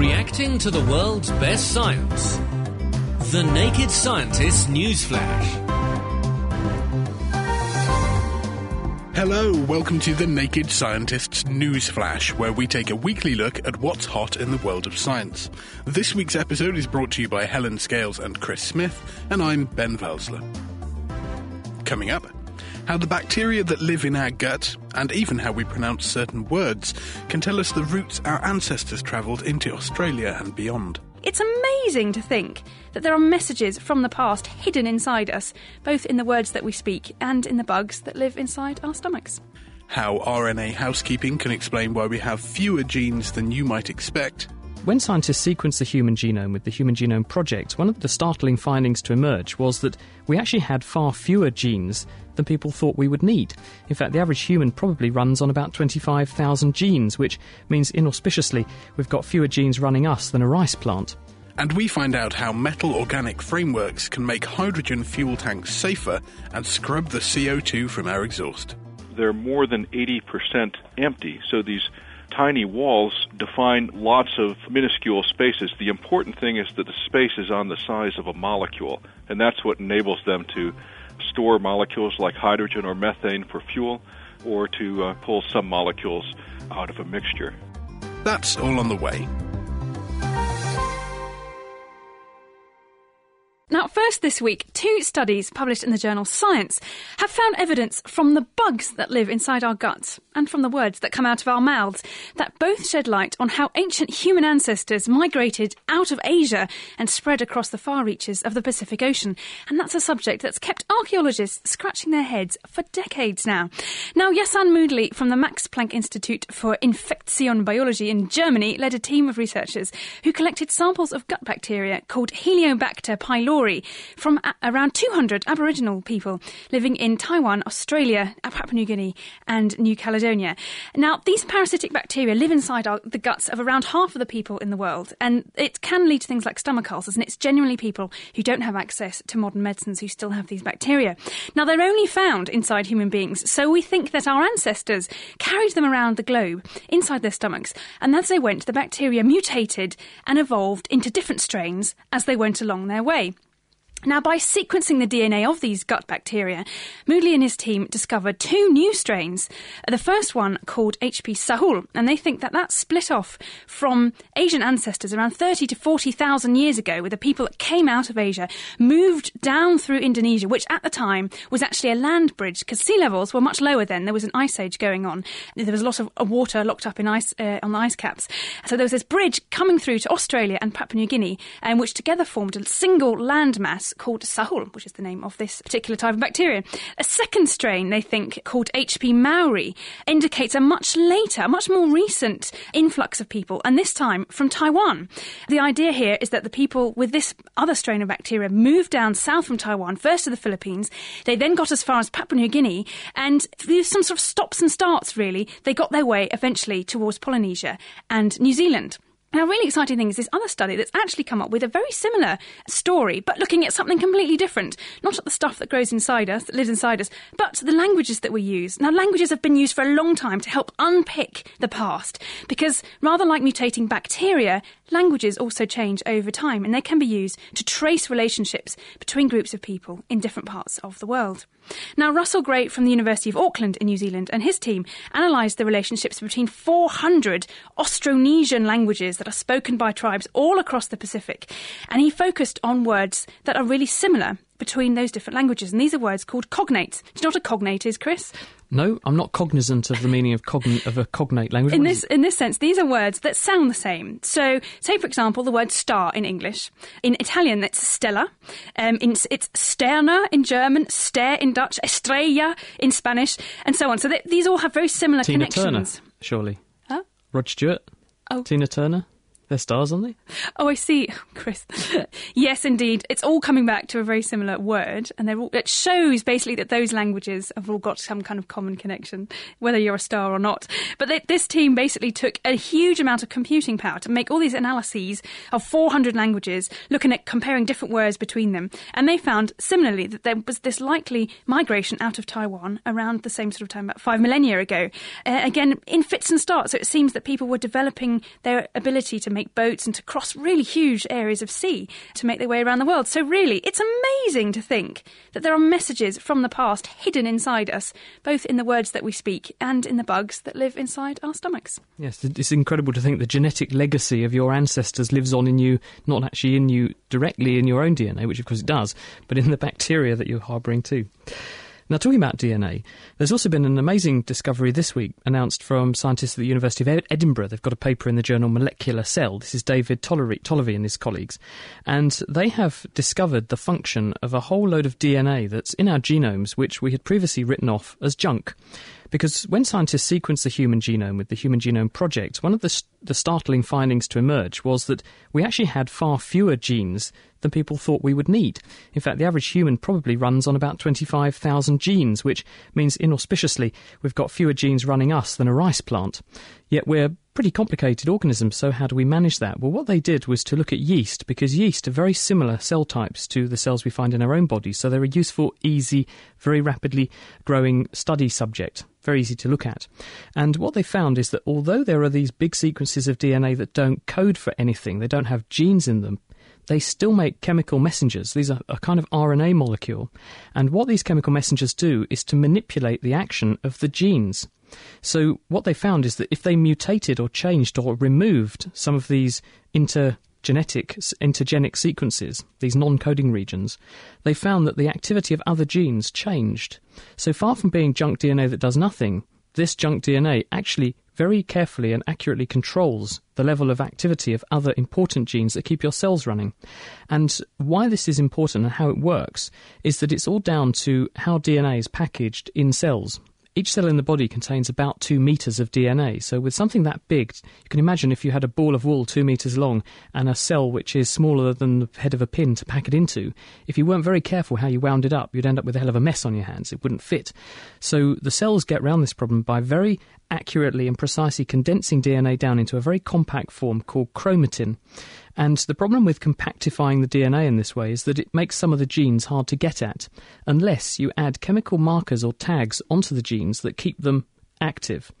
Reacting to the world's best science. The Naked Scientist Newsflash. Hello, welcome to the Naked Scientists Newsflash, where we take a weekly look at what's hot in the world of science. This week's episode is brought to you by Helen Scales and Chris Smith, and I'm Ben Valsler. Coming up, how the bacteria that live in our gut, and even how we pronounce certain words, can tell us the routes our ancestors travelled into Australia and beyond. It's amazing to think that there are messages from the past hidden inside us, both in the words that we speak and in the bugs that live inside our stomachs. How RNA housekeeping can explain why we have fewer genes than you might expect. When scientists sequenced the human genome with the Human Genome Project, one of the startling findings to emerge was that we actually had far fewer genes than people thought we would need. In fact, the average human probably runs on about 25,000 genes, which means inauspiciously we've got fewer genes running us than a rice plant. And we find out how metal organic frameworks can make hydrogen fuel tanks safer and scrub the CO2 from our exhaust. They're more than 80% empty, so these tiny walls define lots of minuscule spaces. The important thing is that the space is on the size of a molecule, and that's what enables them to store molecules like hydrogen or methane for fuel, or to uh, pull some molecules out of a mixture. That's all on the way. Now, first this week, two studies published in the journal Science have found evidence from the bugs that live inside our guts and from the words that come out of our mouths that both shed light on how ancient human ancestors migrated out of Asia and spread across the far reaches of the Pacific Ocean. And that's a subject that's kept archaeologists scratching their heads for decades now. Now, Yoshan Moodley from the Max Planck Institute for Infection Biology in Germany led a team of researchers who collected samples of gut bacteria called Helicobacter pylori from a- around 200 Aboriginal people living in Taiwan, Australia, Papua New Guinea, and New Caledonia. Now, these parasitic bacteria live inside our, the guts of around half of the people in the world, and it can lead to things like stomach ulcers, and it's genuinely people who don't have access to modern medicines who still have these bacteria. Now, they're only found inside human beings, so we think that our ancestors carried them around the globe inside their stomachs, and as they went, the bacteria mutated and evolved into different strains as they went along their way. Now, by sequencing the DNA of these gut bacteria, Moodley and his team discovered two new strains. The first one called HP Sahul, and they think that that split off from Asian ancestors around 30 to 40,000 years ago, with the people that came out of Asia, moved down through Indonesia, which at the time was actually a land bridge, because sea levels were much lower then. There was an ice age going on. There was a lot of uh, water locked up in ice uh, on the ice caps. So there was this bridge coming through to Australia and Papua New Guinea, um, which together formed a single landmass called Sahul, which is the name of this particular type of bacteria. A second strain, they think, called HP Maori, indicates a much later, much more recent influx of people, and this time from Taiwan. The idea here is that the people with this other strain of bacteria moved down south from Taiwan, first to the Philippines. They then got as far as Papua New Guinea, and through some sort of stops and starts, really, they got their way eventually towards Polynesia and New Zealand. Now, really exciting thing is this other study that's actually come up with a very similar story, but looking at something completely different. Not at the stuff that grows inside us, that lives inside us, but the languages that we use. Now, languages have been used for a long time to help unpick the past, because rather like mutating bacteria, languages also change over time, and they can be used to trace relationships between groups of people in different parts of the world. Now, Russell Gray from the University of Auckland in New Zealand and his team analysed the relationships between 400 Austronesian languages that are spoken by tribes all across the Pacific. And he focused on words that are really similar between those different languages. And these are words called cognates. Do you know what a cognate is, Chris? No, I'm not cognizant of the meaning of, cogn- of a cognate language. In this, in this sense, these are words that sound the same. So, say for example, the word star in English. In Italian, it's stella. Um, in, it's sterna in German, stare in Dutch, estrella in Spanish, and so on. So they, these all have very similar Tina connections. Turner, surely. Huh? Rod Stewart. Oh. Tina Turner. They're stars, aren't they? Oh, I see, Chris. yes, indeed. It's all coming back to a very similar word, and they're all, it shows basically that those languages have all got some kind of common connection, whether you're a star or not. But they, this team basically took a huge amount of computing power to make all these analyses of 400 languages, looking at comparing different words between them, and they found similarly that there was this likely migration out of Taiwan around the same sort of time, about five millennia ago. Uh, again, in fits and starts, so it seems that people were developing their ability to make make boats and to cross really huge areas of sea to make their way around the world. So, really, it's amazing to think that there are messages from the past hidden inside us, both in the words that we speak and in the bugs that live inside our stomachs. Yes, it's incredible to think the genetic legacy of your ancestors lives on in you, not actually in you directly in your own DNA, which of course it does, but in the bacteria that you're harbouring too. Now, talking about DNA, there's also been an amazing discovery this week announced from scientists at the University of Edinburgh. They've got a paper in the journal Molecular Cell. This is David Tollervey and his colleagues. And they have discovered the function of a whole load of DNA that's in our genomes, which we had previously written off as junk. Because when scientists sequenced the human genome with the Human Genome Project, one of the, the startling findings to emerge was that we actually had far fewer genes than people thought we would need. In fact, the average human probably runs on about 25,000 genes, which means inauspiciously we've got fewer genes running us than a rice plant. Yet we're pretty complicated organisms, so how do we manage that? Well, what they did was to look at yeast, because yeast are very similar cell types to the cells we find in our own bodies, so they're a useful, easy, very rapidly growing study subject. Very easy to look at. And what they found is that although there are these big sequences of DNA that don't code for anything, they don't have genes in them, they still make chemical messengers. These are a kind of RNA molecule. And what these chemical messengers do is to manipulate the action of the genes. So what they found is that if they mutated or changed or removed some of these intergenetic intergenic sequences, these non-coding regions, they found that the activity of other genes changed. So far from being junk DNA that does nothing, this junk DNA actually very carefully and accurately controls the level of activity of other important genes that keep your cells running. And why this is important and how it works is that it's all down to how DNA is packaged in cells. Each cell in the body contains about two meters of DNA. So, with something that big, you can imagine if you had a ball of wool two meters long and a cell which is smaller than the head of a pin to pack it into, if you weren't very careful how you wound it up, you'd end up with a hell of a mess on your hands. It wouldn't fit. So, the cells get around this problem by very accurately and precisely condensing DNA down into a very compact form called chromatin. And the problem with compactifying the DNA in this way is that it makes some of the genes hard to get at, unless you add chemical markers or tags onto the genes that keep them active.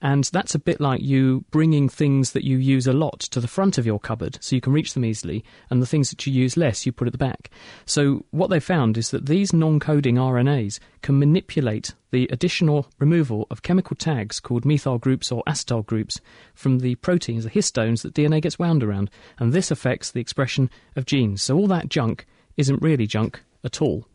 And that's a bit like you bringing things that you use a lot to the front of your cupboard so you can reach them easily, and the things that you use less you put at the back. So, what they found is that these non coding RNAs can manipulate the additional removal of chemical tags called methyl groups or acetyl groups from the proteins, the histones that DNA gets wound around, and this affects the expression of genes. So, all that junk isn't really junk at all.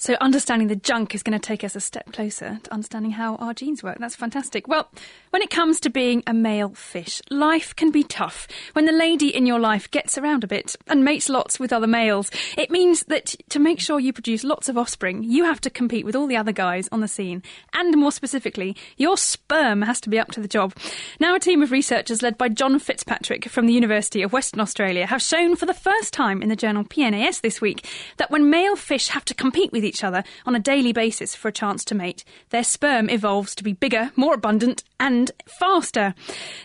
So, understanding the junk is going to take us a step closer to understanding how our genes work. That's fantastic. Well, when it comes to being a male fish, life can be tough. When the lady in your life gets around a bit and mates lots with other males, it means that to make sure you produce lots of offspring, you have to compete with all the other guys on the scene. And more specifically, your sperm has to be up to the job. Now, a team of researchers led by John Fitzpatrick from the University of Western Australia have shown for the first time in the journal PNAS this week that when male fish have to compete with each other on a daily basis for a chance to mate. Their sperm evolves to be bigger, more abundant, and faster.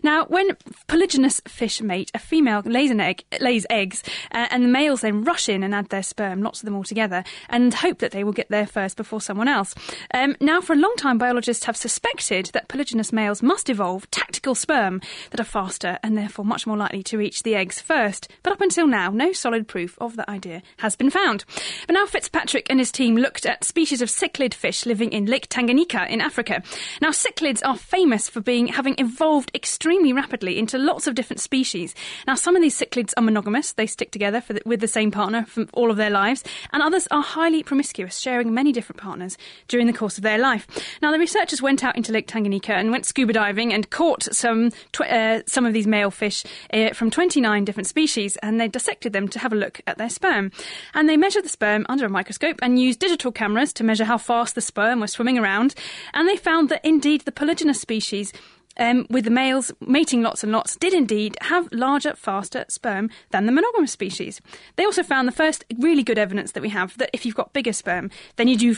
Now, when polygynous fish mate, a female lays an egg, lays eggs, uh, and the males then rush in and add their sperm, lots of them all together, and hope that they will get there first before someone else. Um, now, for a long time, biologists have suspected that polygynous males must evolve tactical sperm that are faster and therefore much more likely to reach the eggs first. But up until now, no solid proof of that idea has been found. But now Fitzpatrick and his team looked at species of cichlid fish living in Lake Tanganyika in Africa. Now, cichlids are famous for being having evolved extremely rapidly into lots of different species. Now, some of these cichlids are monogamous; they stick together the, with the same partner for all of their lives, and others are highly promiscuous, sharing many different partners during the course of their life. Now, the researchers went out into Lake Tanganyika and went scuba diving and caught some tw- uh, some of these male fish uh, from 29 different species, and they dissected them to have a look at their sperm. And they measured the sperm under a microscope and used digital cameras to measure how fast the sperm were swimming around, and they found that indeed the polygynous species um, with the males mating lots and lots, did indeed have larger, faster sperm than the monogamous species. They also found the first really good evidence that we have that if you've got bigger sperm, then you do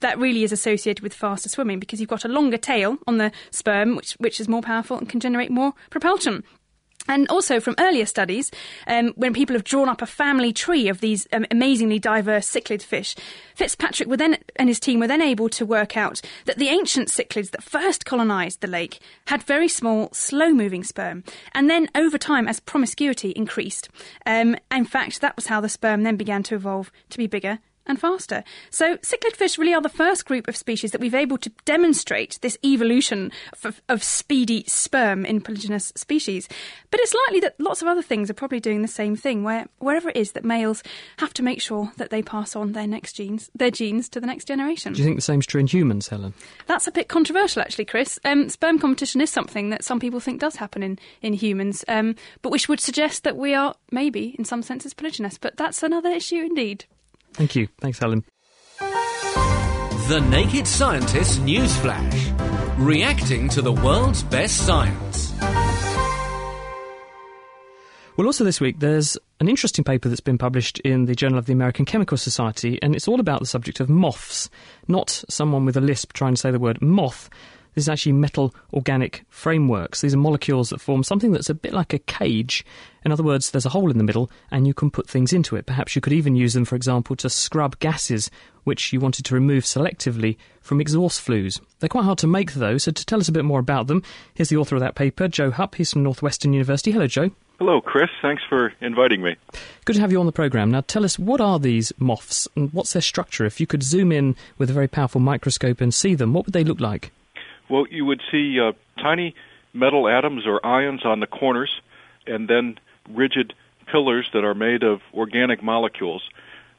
that really is associated with faster swimming because you've got a longer tail on the sperm, which which is more powerful and can generate more propulsion. And also from earlier studies, um, when people have drawn up a family tree of these um, amazingly diverse cichlid fish, Fitzpatrick then, and his team were then able to work out that the ancient cichlids that first colonised the lake had very small, slow-moving sperm, and then over time, as promiscuity increased, um, in fact, that was how the sperm then began to evolve to be bigger and faster. So cichlid fish really are the first group of species that we've able to demonstrate this evolution of, of, speedy sperm in polygynous species. But it's likely that lots of other things are probably doing the same thing, where wherever it is that males have to make sure that they pass on their next genes, their genes to the next generation. Do you think the same's true in humans, Helen? That's a bit controversial, actually, Chris. Um, sperm competition is something that some people think does happen in in humans, um, but which would suggest that we are maybe, in some senses, polygynous. But that's another issue indeed. Thank you. Thanks, Helen. The Naked Scientist Newsflash. Reacting to the world's best science. Well, also this week, there's an interesting paper that's been published in the Journal of the American Chemical Society, and it's all about the subject of moths. Not someone with a lisp trying to say the word moth, this is actually metal organic frameworks. These are molecules that form something that's a bit like a cage. In other words, there's a hole in the middle and you can put things into it. Perhaps you could even use them, for example, to scrub gases which you wanted to remove selectively from exhaust flues. They're quite hard to make, though, so to tell us a bit more about them, here's the author of that paper, Joe Hupp. He's from Northwestern University. Hello, Joe. Hello, Chris. Thanks for inviting me. Good to have you on the programme. Now, tell us, what are these moths and what's their structure? If you could zoom in with a very powerful microscope and see them, what would they look like? Well, you would see uh, tiny metal atoms or ions on the corners, and then rigid pillars that are made of organic molecules.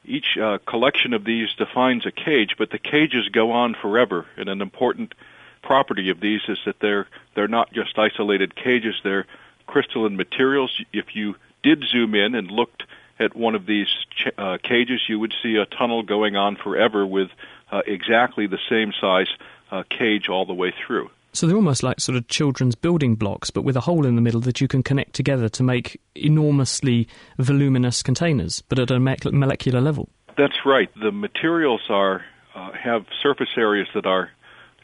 Each uh, collection of these defines a cage, but the cages go on forever. And an important property of these is that they're they're not just isolated cages; they're crystalline materials. If you did zoom in and looked at one of these ch- uh, cages, you would see a tunnel going on forever with uh, exactly the same size uh, cage all the way through. So they're almost like sort of children's building blocks, but with a hole in the middle that you can connect together to make enormously voluminous containers, but at a molecular level. That's right. The materials are uh, have surface areas that are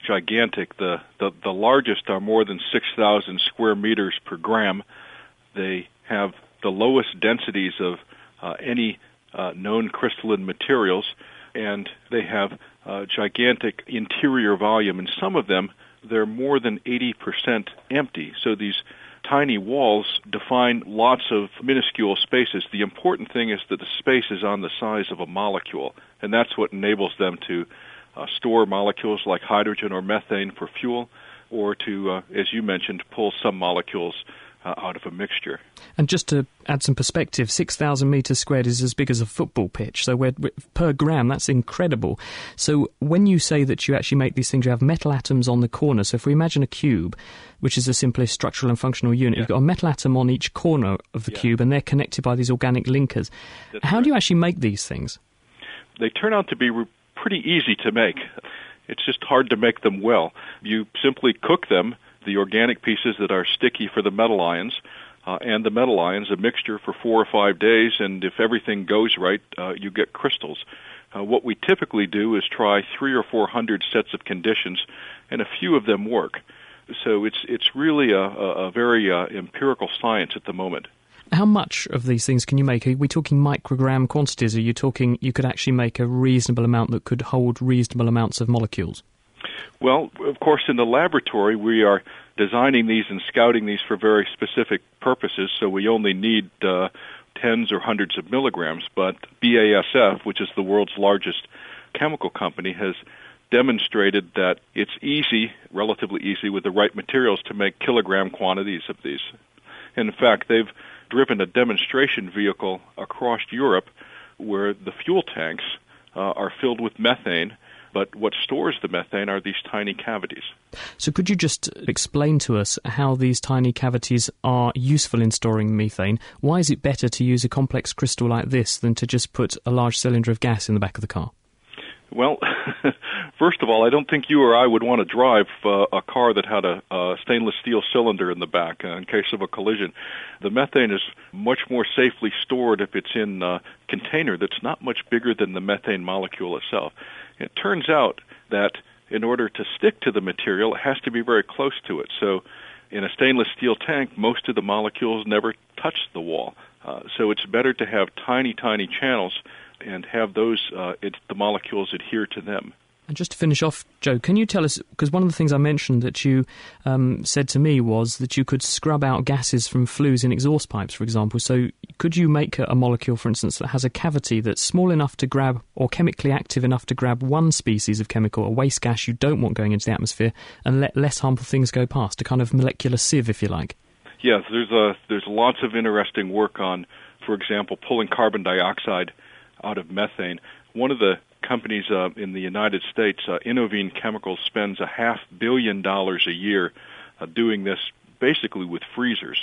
gigantic. The, the the largest are more than six thousand square meters per gram. They have the lowest densities of uh, any uh, known crystalline materials, and they have uh, gigantic interior volume, and some of them they're more than 80% empty. So these tiny walls define lots of minuscule spaces. The important thing is that the space is on the size of a molecule, and that's what enables them to uh, store molecules like hydrogen or methane for fuel, or to, uh, as you mentioned, pull some molecules uh, out of a mixture. And just to add some perspective, 6,000 metres squared is as big as a football pitch. So we're, we're, per gram, that's incredible. So when you say that you actually make these things, you have metal atoms on the corner. So if we imagine a cube, which is the simplest structural and functional unit, yeah. you've got a metal atom on each corner of the yeah. cube, and they're connected by these organic linkers. That's How right. do you actually make these things? They turn out to be re- pretty easy to make. It's just hard to make them well. You simply cook them the organic pieces that are sticky for the metal ions, uh, and the metal ions, a mixture for four or five days, and if everything goes right, uh, you get crystals. Uh, what we typically do is try three or four hundred sets of conditions, and a few of them work. So it's it's really a, a, a very uh, empirical science at the moment. How much of these things can you make? Are we talking microgram quantities? Are you talking you could actually make a reasonable amount that could hold reasonable amounts of molecules? Well, of course, in the laboratory, we are designing these and scouting these for very specific purposes, so we only need uh, tens or hundreds of milligrams. But BASF, which is the world's largest chemical company, has demonstrated that it's easy, relatively easy, with the right materials to make kilogram quantities of these. In fact, they've driven a demonstration vehicle across Europe where the fuel tanks uh, are filled with methane but what stores the methane are these tiny cavities. So, could you just explain to us how these tiny cavities are useful in storing methane? Why is it better to use a complex crystal like this than to just put a large cylinder of gas in the back of the car? Well, first of all, I don't think you or I would want to drive uh, a car that had a, a stainless steel cylinder in the back uh, in case of a collision. The methane is much more safely stored if it's in a container that's not much bigger than the methane molecule itself. It turns out that in order to stick to the material, it has to be very close to it. So In a stainless steel tank, most of the molecules never touch the wall. Uh, so it's better to have tiny, tiny channels and have those, uh, it, the molecules adhere to them. And just to finish off, Joe, can you tell us, because one of the things I mentioned that you um, said to me was that you could scrub out gases from flues in exhaust pipes, for example. So could you make a, a molecule, for instance, that has a cavity that's small enough to grab, or chemically active enough to grab one species of chemical, a waste gas you don't want going into the atmosphere, and let less harmful things go past, a kind of molecular sieve, if you like? Yes, there's, a, there's lots of interesting work on, for example, pulling carbon dioxide out of methane. One of the companies uh, in the United States, uh, Innovene Chemicals spends a half billion dollars a year uh, doing this basically with freezers.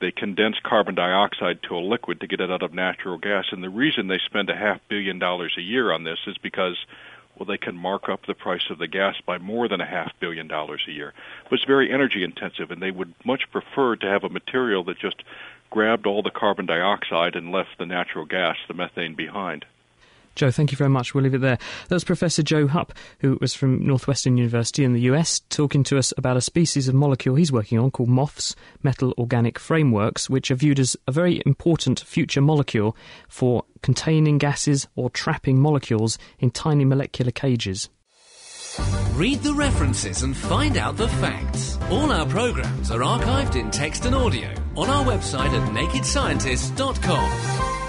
They condense carbon dioxide to a liquid to get it out of natural gas, and the reason they spend a half billion dollars a year on this is because well, they can mark up the price of the gas by more than a half billion dollars a year. But it's very energy intensive, and they would much prefer to have a material that just grabbed all the carbon dioxide and left the natural gas, the methane, behind. Joe, thank you very much. We'll leave it there. That was Professor Joe Hupp, who was from Northwestern University in the US, talking to us about a species of molecule he's working on called MOFs, metal organic frameworks, which are viewed as a very important future molecule for containing gases or trapping molecules in tiny molecular cages. Read the references and find out the facts. All our programs are archived in text and audio on our website at nakedscientist.com.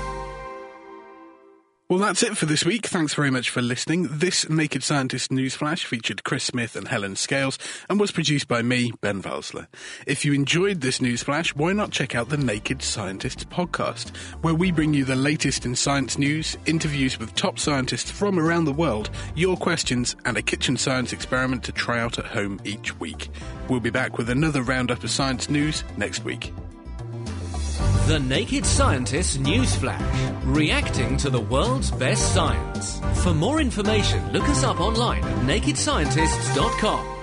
Well, that's it for this week. Thanks very much for listening. This Naked Scientist Newsflash featured Chris Smith and Helen Scales and was produced by me, Ben Valsler. If you enjoyed this Newsflash, why not check out the Naked Scientists podcast, where we bring you the latest in science news, interviews with top scientists from around the world, your questions, and a kitchen science experiment to try out at home each week. We'll be back with another roundup of science news next week. The Naked Scientist Newsflash, reacting to the world's best science. For more information, look us up online at nakedscientists.com.